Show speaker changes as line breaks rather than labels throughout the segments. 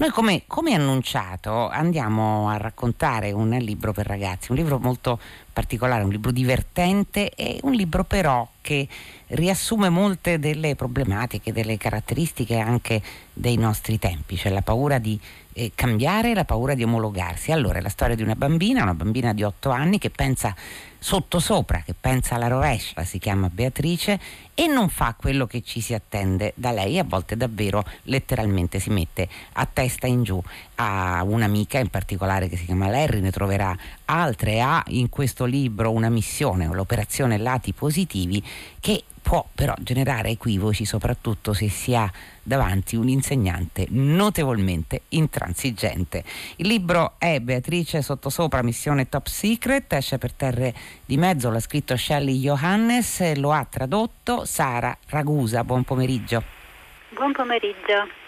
Noi come, come, annunciato andiamo a raccontare un libro per ragazzi, un libro molto particolare, un libro divertente e un libro però che riassume molte delle problematiche, delle caratteristiche anche dei nostri tempi, cioè la paura di eh, cambiare, la paura di omologarsi. Allora è la storia di una bambina, una bambina di 8 anni che pensa sottosopra, che pensa alla rovescia, si chiama Beatrice e non fa quello che ci si attende da lei, a volte davvero letteralmente si mette a testa in giù. Ha un'amica in particolare che si chiama Larry, ne troverà altre, ha in questo libro una missione, l'operazione Lati Positivi, che può però generare equivoci soprattutto se si ha davanti un insegnante notevolmente intransigente. Il libro è Beatrice Sottosopra, missione top secret, esce per terre di mezzo, l'ha scritto Shelley Johannes, lo ha tradotto Sara Ragusa. Buon pomeriggio.
Buon pomeriggio.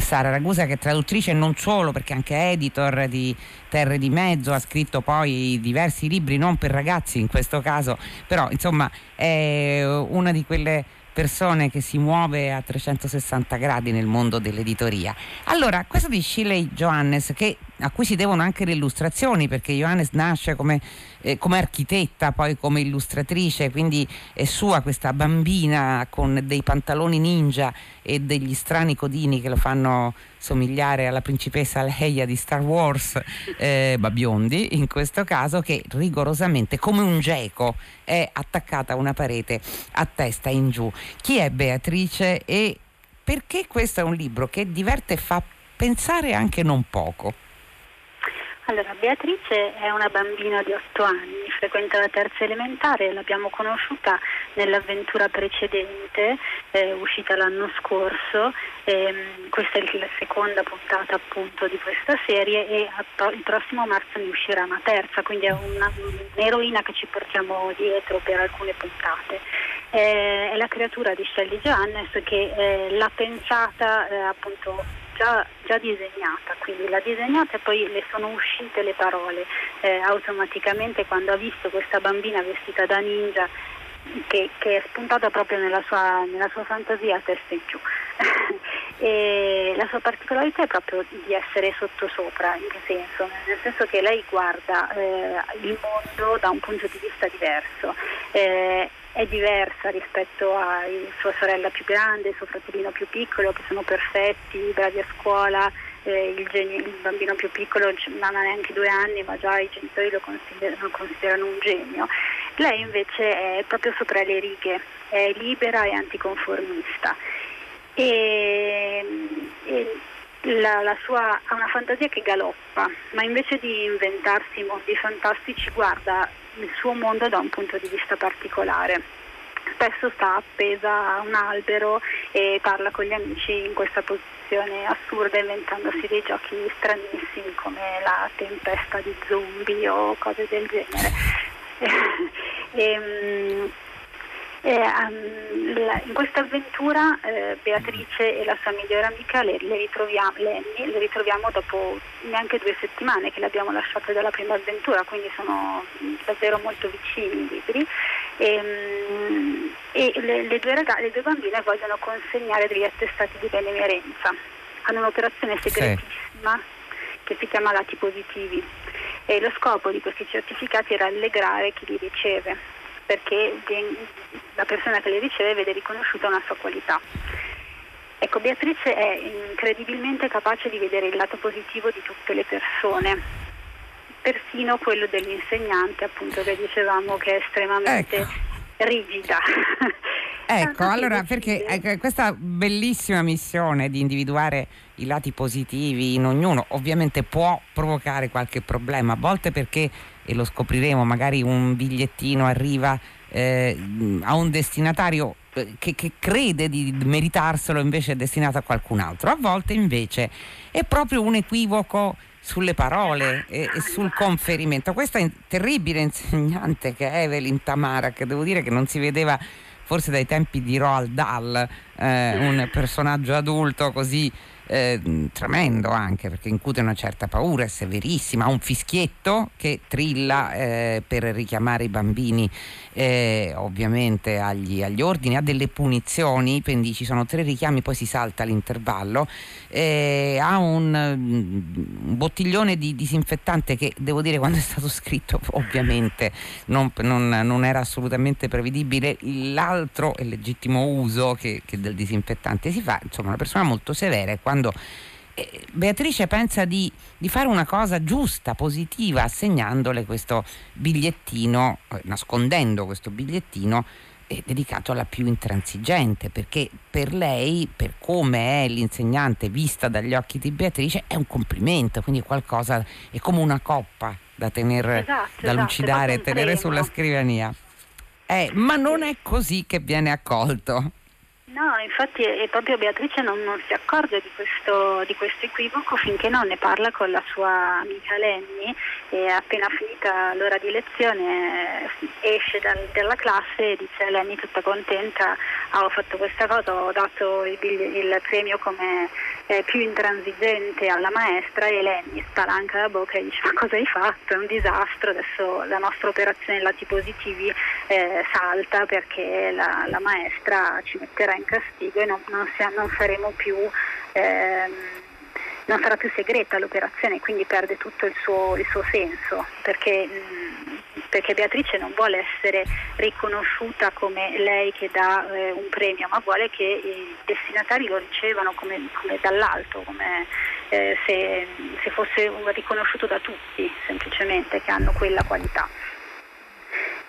Sara Ragusa che è traduttrice non solo perché anche editor di Terre di Mezzo, ha scritto poi diversi libri non per ragazzi in questo caso, però insomma è una di quelle persone che si muove a 360 gradi nel mondo dell'editoria. Allora, questo di Shirley Johannes, che, a cui si devono anche le illustrazioni, perché Johannes nasce come, eh, come, architetta, poi come illustratrice, quindi è sua questa bambina con dei pantaloni ninja e degli strani codini che lo fanno somigliare alla principessa Leia di Star Wars, eh, Babiondi in questo caso, che rigorosamente come un geco è attaccata a una parete a testa in giù. Chi è Beatrice e perché questo è un libro che diverte e fa pensare anche non poco?
Allora, Beatrice è una bambina di 8 anni, frequenta la terza elementare, l'abbiamo conosciuta nell'avventura precedente, eh, uscita l'anno scorso, ehm, questa è la seconda puntata appunto di questa serie e il prossimo marzo ne uscirà una terza, quindi è una, un'eroina che ci portiamo dietro per alcune puntate. Eh, è la creatura di Shelley Johannes che eh, l'ha pensata eh, appunto già, già, disegnata, quindi l'ha disegnata e poi le sono uscite le parole eh, automaticamente quando ha visto questa bambina vestita da ninja che, che è spuntata proprio nella sua, nella sua fantasia a testa in giù. e la sua particolarità è proprio di essere sottosopra, in che senso? Nel senso che lei guarda eh, il mondo da un punto di vista diverso. Eh, è diversa rispetto a sua sorella più grande, suo fratellino più piccolo che sono perfetti, bravi a scuola, eh, il, genio, il, bambino più piccolo non ha neanche due anni ma già i genitori lo considerano, considerano un genio. Lei invece è proprio sopra le righe, è libera e anticonformista. E, e la, la sua, ha una fantasia che galoppa, ma invece di inventarsi mondi fantastici guarda il suo mondo da un punto di vista particolare. Spesso sta appesa a un albero e parla con gli amici in questa posizione assurda inventandosi dei giochi stranissimi come la tempesta di zombie o cose del genere. e, ehm, e, um, la, in questa avventura eh, Beatrice e la sua migliore amica le, le, ritroviamo, Lenny, le ritroviamo dopo neanche due settimane che le abbiamo lasciate dalla prima avventura, quindi sono davvero molto vicini i libri. E, um, e le, le, due ragazze, le due bambine vogliono consegnare degli attestati di benemerenza. Hanno un'operazione segretissima sì. che si chiama Lati Positivi e lo scopo di questi certificati era allegrare chi li riceve perché la persona che le riceve vede riconosciuta una sua qualità. Ecco, Beatrice è incredibilmente capace di vedere il lato positivo di tutte le persone, persino quello dell'insegnante, appunto, che dicevamo che è estremamente ecco. rigida.
Ecco, allora perché ecco, questa bellissima missione di individuare i lati positivi in ognuno ovviamente può provocare qualche problema, a volte perché, e lo scopriremo, magari un bigliettino arriva eh, a un destinatario eh, che, che, crede di meritarselo invece è destinato a qualcun altro, a volte invece è proprio un equivoco sulle parole e, e, sul conferimento. Questa terribile insegnante che è Evelyn Tamara, che devo dire che non si vedeva forse dai tempi di Roald Dahl, eh, un personaggio adulto così eh, tremendo anche perché incute una certa paura, è severissima, ha un fischietto che trilla eh, per richiamare i bambini eh, ovviamente agli, agli, ordini, ha delle punizioni, quindi ci sono tre richiami, poi si salta l'intervallo, eh, ha un, un, bottiglione di disinfettante che devo dire quando è stato scritto ovviamente non, non, non era assolutamente prevedibile. L'altro e legittimo uso che, che del disinfettante si fa, insomma una persona molto severa quando eh, Beatrice pensa di, di, fare una cosa giusta, positiva, assegnandole questo bigliettino, eh, nascondendo questo bigliettino eh, dedicato alla più intransigente, perché per lei, per come è l'insegnante vista dagli occhi di Beatrice, è un complimento, quindi è qualcosa, è come una coppa da tenere, esatto, da esatto, lucidare e tenere sulla scrivania. Eh, ma non è così che viene accolto.
No, infatti è proprio Beatrice non, non si accorge di questo, di questo, equivoco finché non ne parla con la sua amica Lenny e appena finita l'ora di lezione eh, esce dal, dalla classe e dice a Lenny tutta contenta ah, ho fatto questa cosa, ho dato il, il premio come eh, più intransigente alla maestra e Lenny spalanca la bocca e dice ma cosa hai fatto? È un disastro, adesso la nostra operazione lati positivi eh, salta perché la, la maestra ci metterà in castigo e non, non, sia, non saremo più... Ehm, non sarà più segreta l'operazione, quindi perde tutto il suo, il suo senso, perché, perché, Beatrice non vuole essere riconosciuta come lei che dà eh, un premio, ma vuole che i destinatari lo ricevano come, come dall'alto, come eh, se, se fosse riconosciuto da tutti, semplicemente, che hanno quella qualità.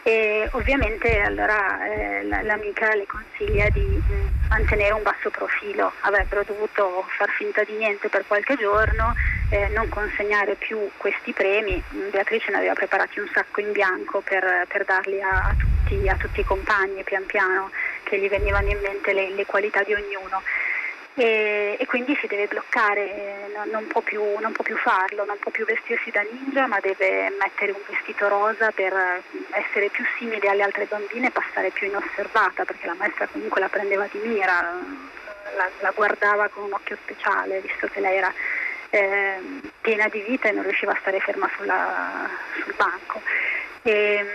E ovviamente allora eh, l'amica le consiglia di mm, mantenere un basso profilo, avrebbero dovuto far finta di niente per qualche giorno, eh, non consegnare più questi premi, Beatrice ne aveva preparati un sacco in bianco per, per darli a, a, tutti, a, tutti, i compagni pian piano che gli venivano in mente le, le qualità di ognuno e, e, quindi si deve bloccare, non, non, può più, non, può più, farlo, non può più vestirsi da ninja ma deve mettere un vestito rosa per essere più simile alle altre bambine e passare più inosservata perché la maestra comunque la prendeva di mira, la, la guardava con un occhio speciale visto che lei era eh, piena di vita e non riusciva a stare ferma sulla, sul banco. E,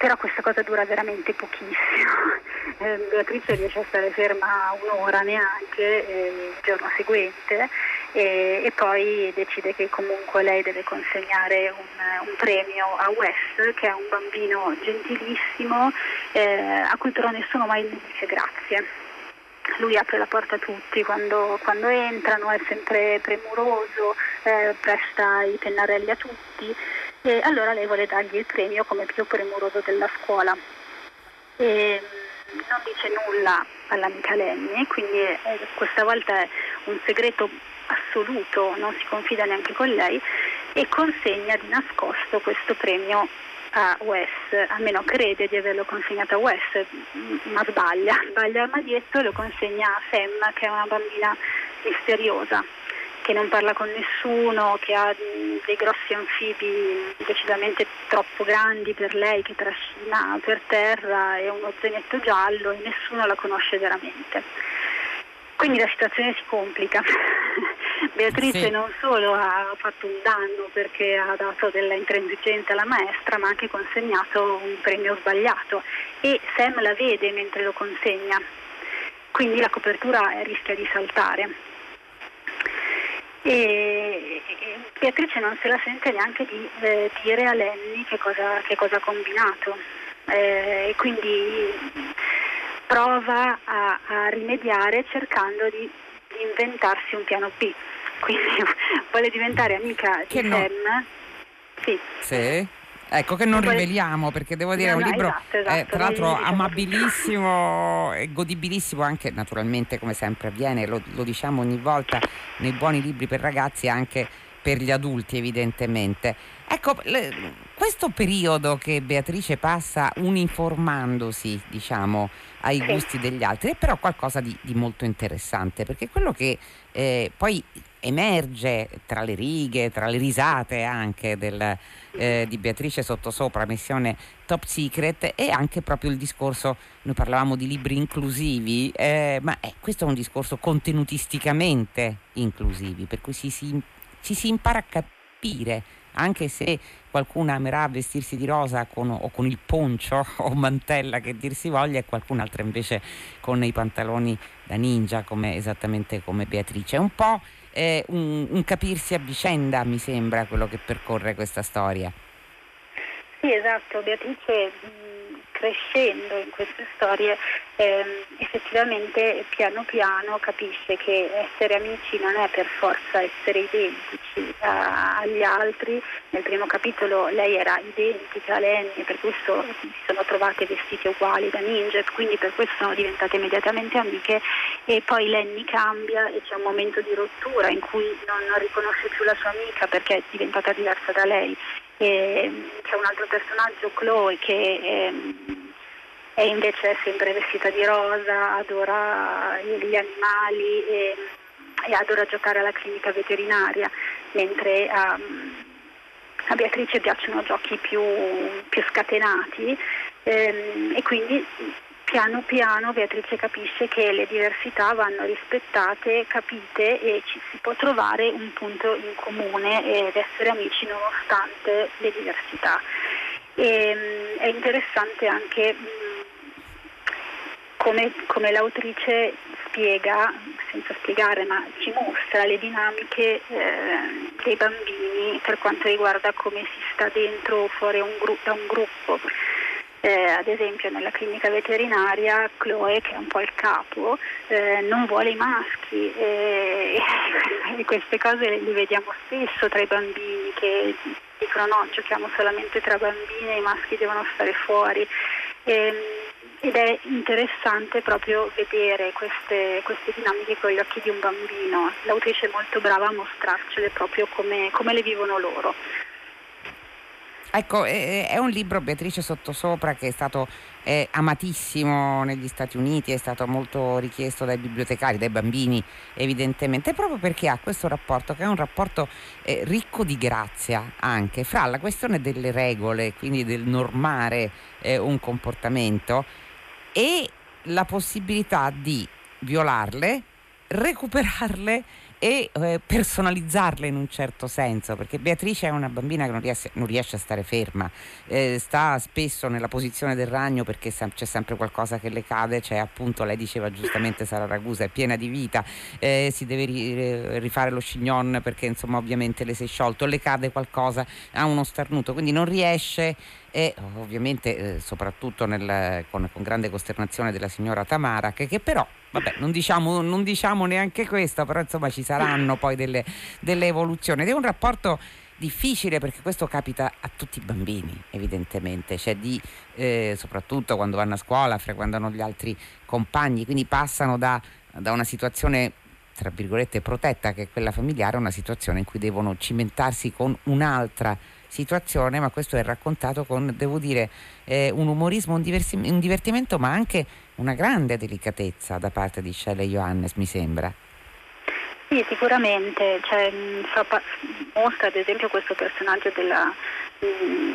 però questa cosa dura veramente pochissimo. Eh, Beatrice riesce a stare ferma un'ora neanche eh, il giorno seguente e, e, poi decide che comunque lei deve consegnare un, un, premio a Wes che è un bambino gentilissimo eh, a cui però nessuno mai dice grazie. Lui apre la porta a tutti quando, quando entrano, è sempre premuroso, eh, presta i pennarelli a tutti e allora lei vuole dargli il premio come più premuroso della scuola. E mm, non dice nulla all'amica Lenny, quindi eh, questa volta è un segreto assoluto, non si confida neanche con lei e consegna di nascosto questo premio a Wes, almeno crede di averlo consegnato a Wes, ma sbaglia, sbaglia il armadietto e lo consegna a Sam che è una bambina misteriosa che non parla con nessuno, che ha dei grossi anfibi decisamente troppo grandi per lei, che trascina per terra e uno zainetto giallo e nessuno la conosce veramente. Quindi la situazione si complica. Beatrice sì. non solo ha fatto un danno perché ha dato della intransigenza alla maestra, ma ha anche consegnato un premio sbagliato e Sam la vede mentre lo consegna. Quindi la copertura rischia di saltare e Beatrice non se la sente neanche di eh, dire a Lenny che cosa, che cosa ha combinato eh, e quindi prova a, a rimediare cercando di, di, inventarsi un piano B quindi vuole diventare amica che di no. Sam
sì. sì. Ecco che non riveliamo perché devo dire è un libro esatto, esatto, eh, tra l'altro amabilissimo e godibilissimo anche naturalmente come sempre avviene, lo, lo, diciamo ogni volta nei buoni libri per ragazzi anche per gli adulti evidentemente. Ecco, le, questo periodo che Beatrice passa uniformandosi, diciamo, ai gusti degli altri è però qualcosa di, di molto interessante, perché quello che eh, poi emerge tra le righe, tra le risate anche del, eh, di Beatrice Sottosopra, missione Top Secret, e anche proprio il discorso, noi parlavamo di libri inclusivi, eh, ma eh, questo è un discorso contenutisticamente inclusivi, per cui si, si, ci si impara a capire, anche se qualcuno amerà vestirsi di rosa con, o con il poncio o mantella che dir si voglia e qualcun altro invece con i pantaloni da ninja come, esattamente come Beatrice. È un po' eh, un, un capirsi a vicenda mi sembra quello che percorre questa storia.
Sì, esatto, Beatrice crescendo in queste storie ehm, effettivamente piano piano capisce che essere amici non è per forza essere identici a, agli altri. Nel primo capitolo lei era identica a Lenny per questo si sono trovate vestite uguali da ninja, quindi per questo sono diventate immediatamente amiche e poi Lenny cambia e c'è un momento di rottura in cui non, non riconosce più la sua amica perché è diventata diversa da lei e c'è un altro personaggio, Chloe, che ehm, è invece sempre vestita di rosa, adora gli animali e, e adora giocare alla clinica veterinaria, mentre um, a Beatrice piacciono giochi più, più scatenati ehm, e quindi piano piano Beatrice capisce che le diversità vanno rispettate, capite e ci si può trovare un punto in comune ed essere amici nonostante le diversità. E, ehm, è interessante anche come, come, l'autrice spiega, senza spiegare, ma ci mostra le dinamiche eh, dei bambini per quanto riguarda come si sta dentro o fuori un gru- da un gruppo. Eh, ad esempio nella clinica veterinaria Chloe, che è un po' il capo, eh, non vuole i maschi e, e queste cose le vediamo spesso tra i bambini che dicono no, giochiamo solamente tra bambini e i maschi devono stare fuori. E, ehm, ed è interessante proprio vedere queste, queste, dinamiche con gli occhi di un bambino. L'autrice è molto brava a mostrarcele proprio come, come le vivono loro.
Ecco, è un libro, Beatrice Sottosopra, che è stato è amatissimo negli Stati Uniti, è stato molto richiesto dai bibliotecari, dai bambini evidentemente, proprio perché ha questo rapporto che è un rapporto eh, ricco di grazia anche fra la questione delle regole, quindi del normare eh, un comportamento e la possibilità di violarle, recuperarle e eh, personalizzarle in un certo senso, perché Beatrice è una bambina che non riesce, non riesce a stare ferma, eh, sta spesso nella posizione del ragno perché sem- c'è sempre qualcosa che le cade, cioè appunto lei diceva giustamente Sara Ragusa è piena di vita, eh, si deve ri- rifare lo chignon perché insomma ovviamente le si è sciolto, le cade qualcosa, ha uno starnuto, quindi non riesce e ovviamente eh, soprattutto nel, con, con, grande costernazione della signora Tamara che, che però vabbè non diciamo, non diciamo, neanche questo però insomma ci saranno poi delle, delle evoluzioni. Ed è un rapporto difficile perché questo capita a tutti i bambini evidentemente. Cioè di, eh, soprattutto quando vanno a scuola frequentano gli altri compagni quindi passano da, da una situazione tra virgolette protetta che è quella familiare a una situazione in cui devono cimentarsi con un'altra situazione, ma questo è raccontato con, devo dire, eh, un umorismo, un, diversi, un, divertimento, ma anche una grande delicatezza da parte di Shelley Johannes, mi sembra.
Sì, sicuramente, cioè, mostra ad esempio questo personaggio della,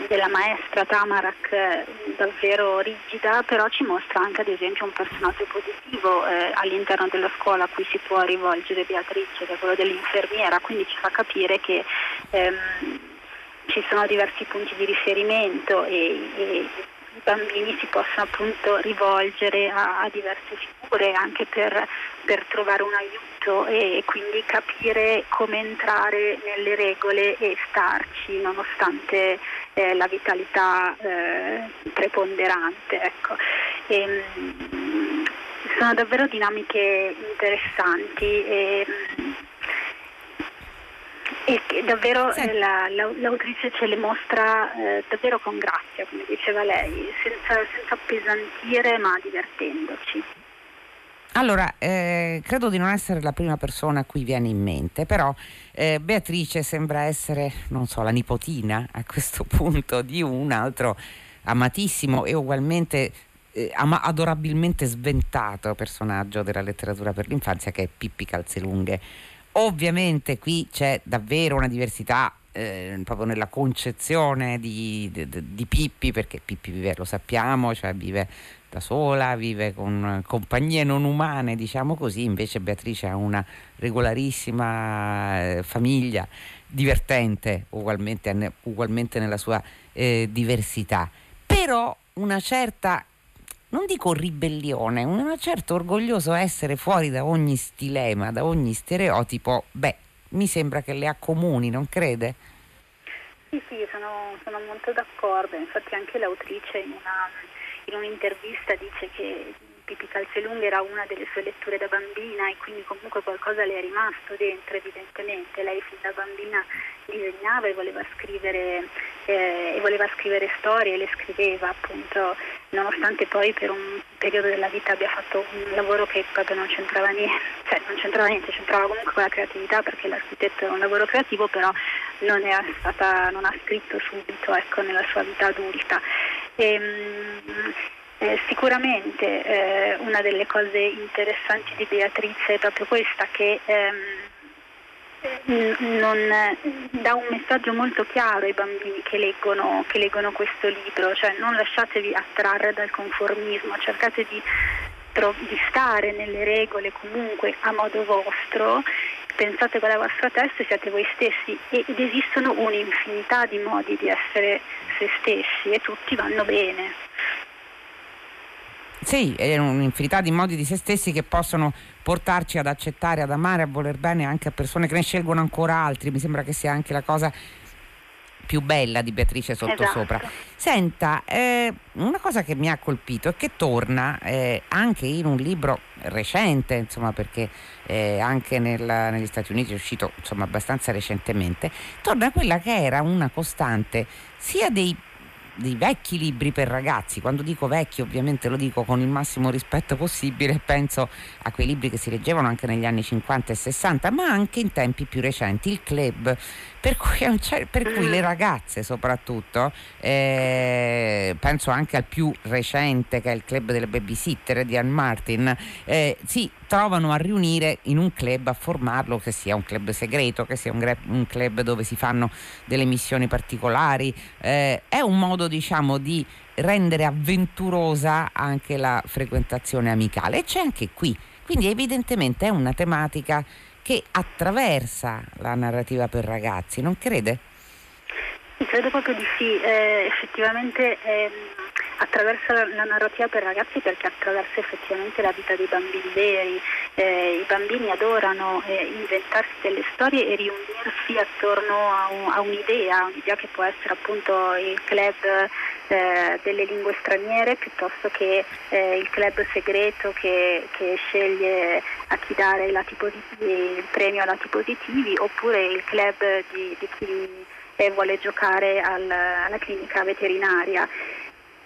della maestra Tamarak davvero rigida, però ci mostra anche ad esempio un personaggio positivo eh, all'interno della scuola a cui si può rivolgere Beatrice, che è quello dell'infermiera, quindi ci fa capire che ehm, ci sono diversi punti di riferimento e, e i bambini si possono appunto rivolgere a, a diverse figure anche per, per, trovare un aiuto e quindi capire come entrare nelle regole e starci nonostante eh, la vitalità eh, preponderante. Ecco. E, ehm, sono davvero dinamiche interessanti. E, e davvero sì. la, la, l'autrice ce le mostra eh, davvero con grazia, come diceva lei, senza, senza appesantire ma divertendoci.
Allora, eh, credo di non essere la prima persona a cui viene in mente, però eh, Beatrice sembra essere, non so, la nipotina a questo punto di un altro amatissimo e ugualmente eh, adorabilmente sventato personaggio della letteratura per l'infanzia che è Pippi Calzelunghe. Ovviamente qui c'è davvero una diversità eh, proprio nella concezione di, di, di, Pippi, perché Pippi vive, lo sappiamo, cioè vive da sola, vive con compagnie non umane, diciamo così, invece Beatrice ha una regolarissima eh, famiglia, divertente ugualmente, ugualmente nella sua eh, diversità, però una certa non dico ribellione, un certo orgoglioso essere fuori da ogni stilema, da ogni stereotipo, beh, mi sembra che le accomuni, non crede?
Sì, sì, sono, sono molto d'accordo, infatti anche l'autrice in una in un'intervista dice che Pippi Calzelunghe era una delle sue letture da bambina e quindi comunque qualcosa le è rimasto dentro evidentemente. Lei fin da bambina disegnava e voleva scrivere, eh, e voleva scrivere storie e le scriveva appunto nonostante poi per un periodo della vita abbia fatto un lavoro che proprio non c'entrava niente, cioè non c'entrava niente, c'entrava comunque con la creatività perché l'architetto è un lavoro creativo però non, stata, non ha scritto subito ecco, nella sua vita adulta. E, ehm, eh, sicuramente eh, una delle cose interessanti di Beatrice è proprio questa che ehm, non, dà un messaggio molto chiaro ai bambini che leggono, che leggono questo libro, cioè non lasciatevi attrarre dal conformismo, cercate di, di stare nelle regole comunque a modo vostro pensate con la vostra testa e siate voi stessi ed esistono un'infinità di modi di essere se stessi e tutti vanno bene.
Sì, è un'infinità di modi di se stessi che possono portarci ad accettare, ad amare, a voler bene anche a persone che ne scelgono ancora altri. Mi sembra che sia anche la cosa più bella di Beatrice Sottosopra. Esatto. Senta, eh, una cosa che mi ha colpito è che torna eh, anche in un libro recente, insomma, perché eh, anche nel, negli Stati Uniti è uscito insomma, abbastanza recentemente, torna quella che era una costante sia dei dei vecchi libri per ragazzi, quando dico vecchi ovviamente lo dico con il massimo rispetto possibile, penso a quei libri che si leggevano anche negli anni 50 e 60, ma anche in tempi più recenti, il club, per cui, per cui le ragazze soprattutto, eh, penso anche al più recente che è il club delle babysitter di Anne Martin, eh, si trovano a riunire in un club, a formarlo, che sia un club segreto, che sia un, gre- un club dove si fanno delle missioni particolari, eh, è un modo diciamo di rendere avventurosa anche la frequentazione amicale. E c'è anche qui, quindi evidentemente è una tematica che attraversa la narrativa per ragazzi, non crede?
Credo proprio di sì, eh, effettivamente eh, attraversa la, narrativa per ragazzi perché attraversa effettivamente la vita dei bambini veri, eh, i bambini adorano eh, inventarsi delle storie e riunirsi attorno a, un, a, un'idea, un'idea che può essere appunto il club eh, delle lingue straniere piuttosto che eh, il club segreto che, che, sceglie a chi dare il premio a lati positivi oppure il club di, di chi eh, vuole giocare al, alla clinica veterinaria.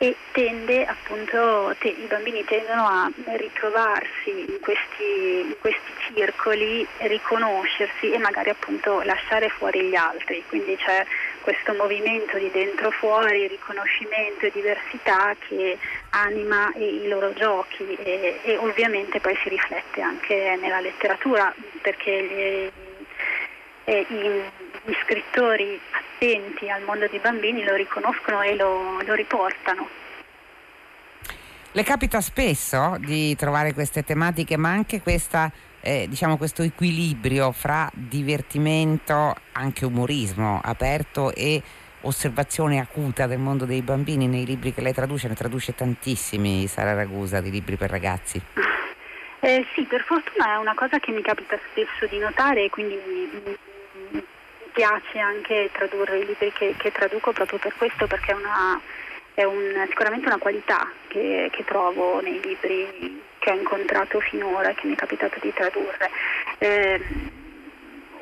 E tende appunto, te, i bambini tendono a ritrovarsi in questi, in questi, circoli, riconoscersi e magari appunto lasciare fuori gli altri, quindi c'è questo movimento di dentro fuori, riconoscimento e diversità che anima i, loro giochi e, e, ovviamente poi si riflette anche nella letteratura perché gli, eh, gli scrittori attenti al mondo dei bambini lo riconoscono e lo, lo riportano.
Le capita spesso di trovare queste tematiche, ma anche questa, eh, diciamo questo equilibrio fra divertimento, anche umorismo aperto e osservazione acuta del mondo dei bambini nei libri che lei traduce, ne traduce tantissimi Sara Ragusa di libri per ragazzi.
Eh, sì, per fortuna è una cosa che mi capita spesso di notare e quindi mi, piace anche tradurre i libri che, che traduco proprio per questo, perché è, una, è un, sicuramente una qualità che, che, trovo nei libri che ho incontrato finora, che mi è capitato di tradurre. Eh,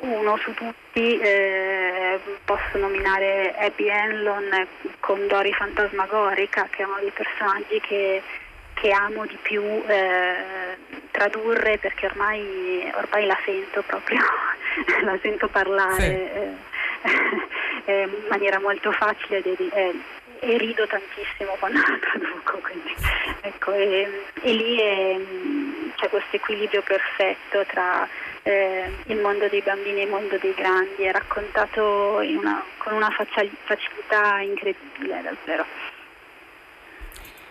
uno su tutti eh, posso nominare Abby Enlon con Dori Fantasmagorica, che è uno dei personaggi che, che amo di più eh, tradurre perché ormai, ormai la sento proprio, la sento parlare sì. eh, eh, in maniera molto facile ed, eh, e rido tantissimo quando la traduco. Quindi, ecco, e, e, lì è, c'è questo equilibrio perfetto tra eh, il mondo dei bambini e il mondo dei grandi, è raccontato una, con una facilità incredibile davvero.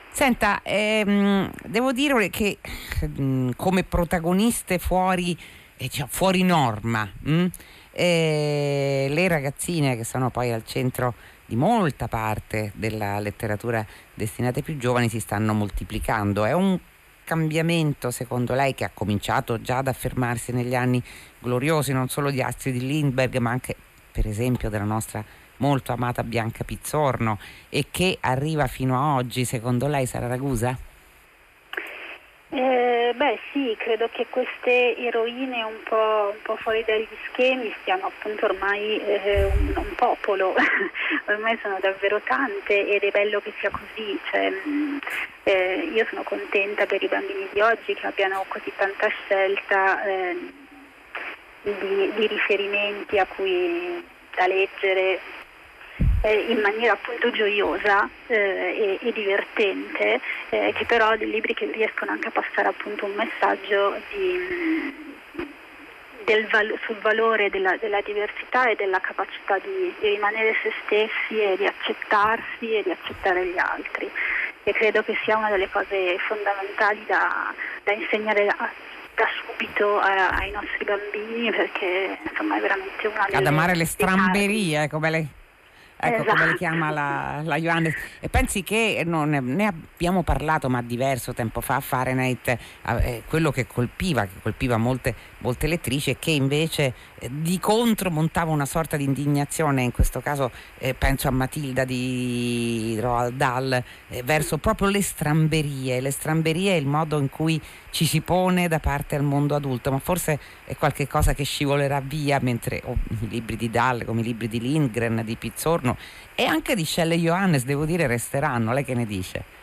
Senta, ehm, devo dire che mh, mm, come protagoniste fuori, eh, cioè fuori norma, mm, eh, le ragazzine che sono poi al centro di molta parte della letteratura destinata ai più giovani si stanno moltiplicando. È un cambiamento, secondo lei, che ha cominciato già ad affermarsi negli anni gloriosi, non solo di Astrid Lindbergh, ma anche, per esempio, della nostra molto amata Bianca Pizzorno e che arriva fino a oggi, secondo lei Sara Ragusa?
Eh, beh sì, credo che queste eroine un po', un po fuori dagli schemi siano appunto ormai eh, un, un, popolo, ormai sono davvero tante ed è bello che sia così, cioè, eh, io sono contenta per i bambini di oggi che abbiano così tanta scelta eh, di, di riferimenti a cui da leggere eh, in maniera appunto gioiosa eh, e, e, divertente, eh, che però dei libri che riescono anche a passare appunto un messaggio di, val- sul valore della, della, diversità e della capacità di, di, rimanere se stessi e di accettarsi e di accettare gli altri. E credo che sia una delle cose fondamentali da, da insegnare a, da subito a, ai nostri bambini perché insomma è veramente una delle...
Ad amare le stramberie, come lei ecco esatto. come le chiama la, la Johannes. E pensi che non, ne abbiamo parlato ma diverso tempo fa a Fahrenheit, eh, quello che colpiva, che colpiva molte, molte lettrici e che invece di contro montava una sorta di indignazione, in questo caso eh, penso a Matilda di Roald Dahl, eh, verso proprio le stramberie, le stramberie e il modo in cui ci si pone da parte al mondo adulto, ma forse è qualcosa che scivolerà via mentre oh, i libri di Dahl, come i libri di Lindgren, di Pizzorno e anche di Shelley Johannes, devo dire, resteranno. Lei che ne dice?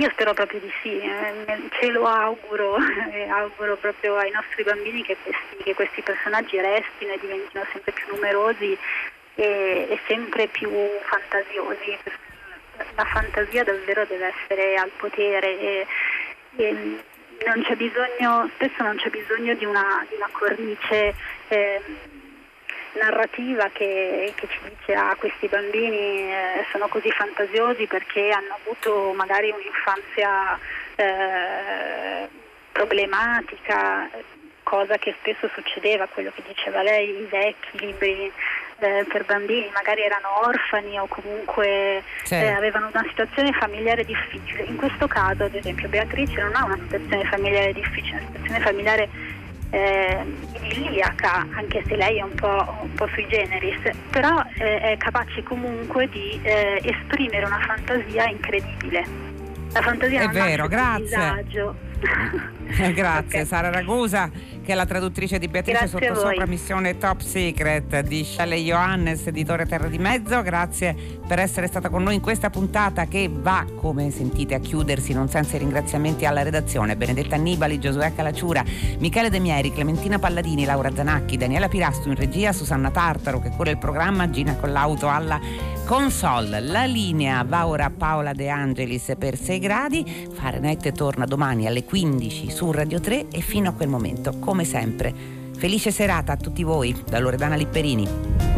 Io spero proprio di sì, eh, ce lo auguro e auguro proprio ai nostri bambini che questi, che questi personaggi restino e diventino sempre più numerosi e, e sempre più fantasiosi. La fantasia davvero deve essere al potere e, e non bisogno, spesso non c'è bisogno di una, di una cornice eh, narrativa che, che, ci dice ah questi bambini eh, sono così fantasiosi perché hanno avuto magari un'infanzia eh, problematica, cosa che spesso succedeva, quello che diceva lei, i vecchi libri eh, per bambini magari erano orfani o comunque eh, avevano una situazione familiare difficile. In questo caso, ad esempio, Beatrice non ha una situazione familiare difficile, una situazione familiare eh, idilliaca, anche se lei è un po', un po sui generis, però eh, è capace comunque di eh, esprimere una fantasia incredibile. La fantasia
è vero, grazie. Disagio. Grazie okay. Sara Ragusa che è la traduttrice di Beatrice
Grazie
Sottosopra Missione Top Secret di Shelley Johannes, editore Terra di Mezzo. Grazie per essere stata con noi in questa puntata che va, come sentite, a chiudersi non senza i ringraziamenti alla redazione. Benedetta Annibali, Giosuè Calacciura, Michele De Mieri, Clementina Palladini, Laura Zanacchi, Daniela Pirastu in regia, Susanna Tartaro che cura il programma, Gina Collauto alla console. La linea va ora a Paola De Angelis per 6 gradi. Fahrenheit torna domani alle 15 su Radio 3 e fino a quel momento, come sempre, felice serata a tutti voi da Loredana Lipperini.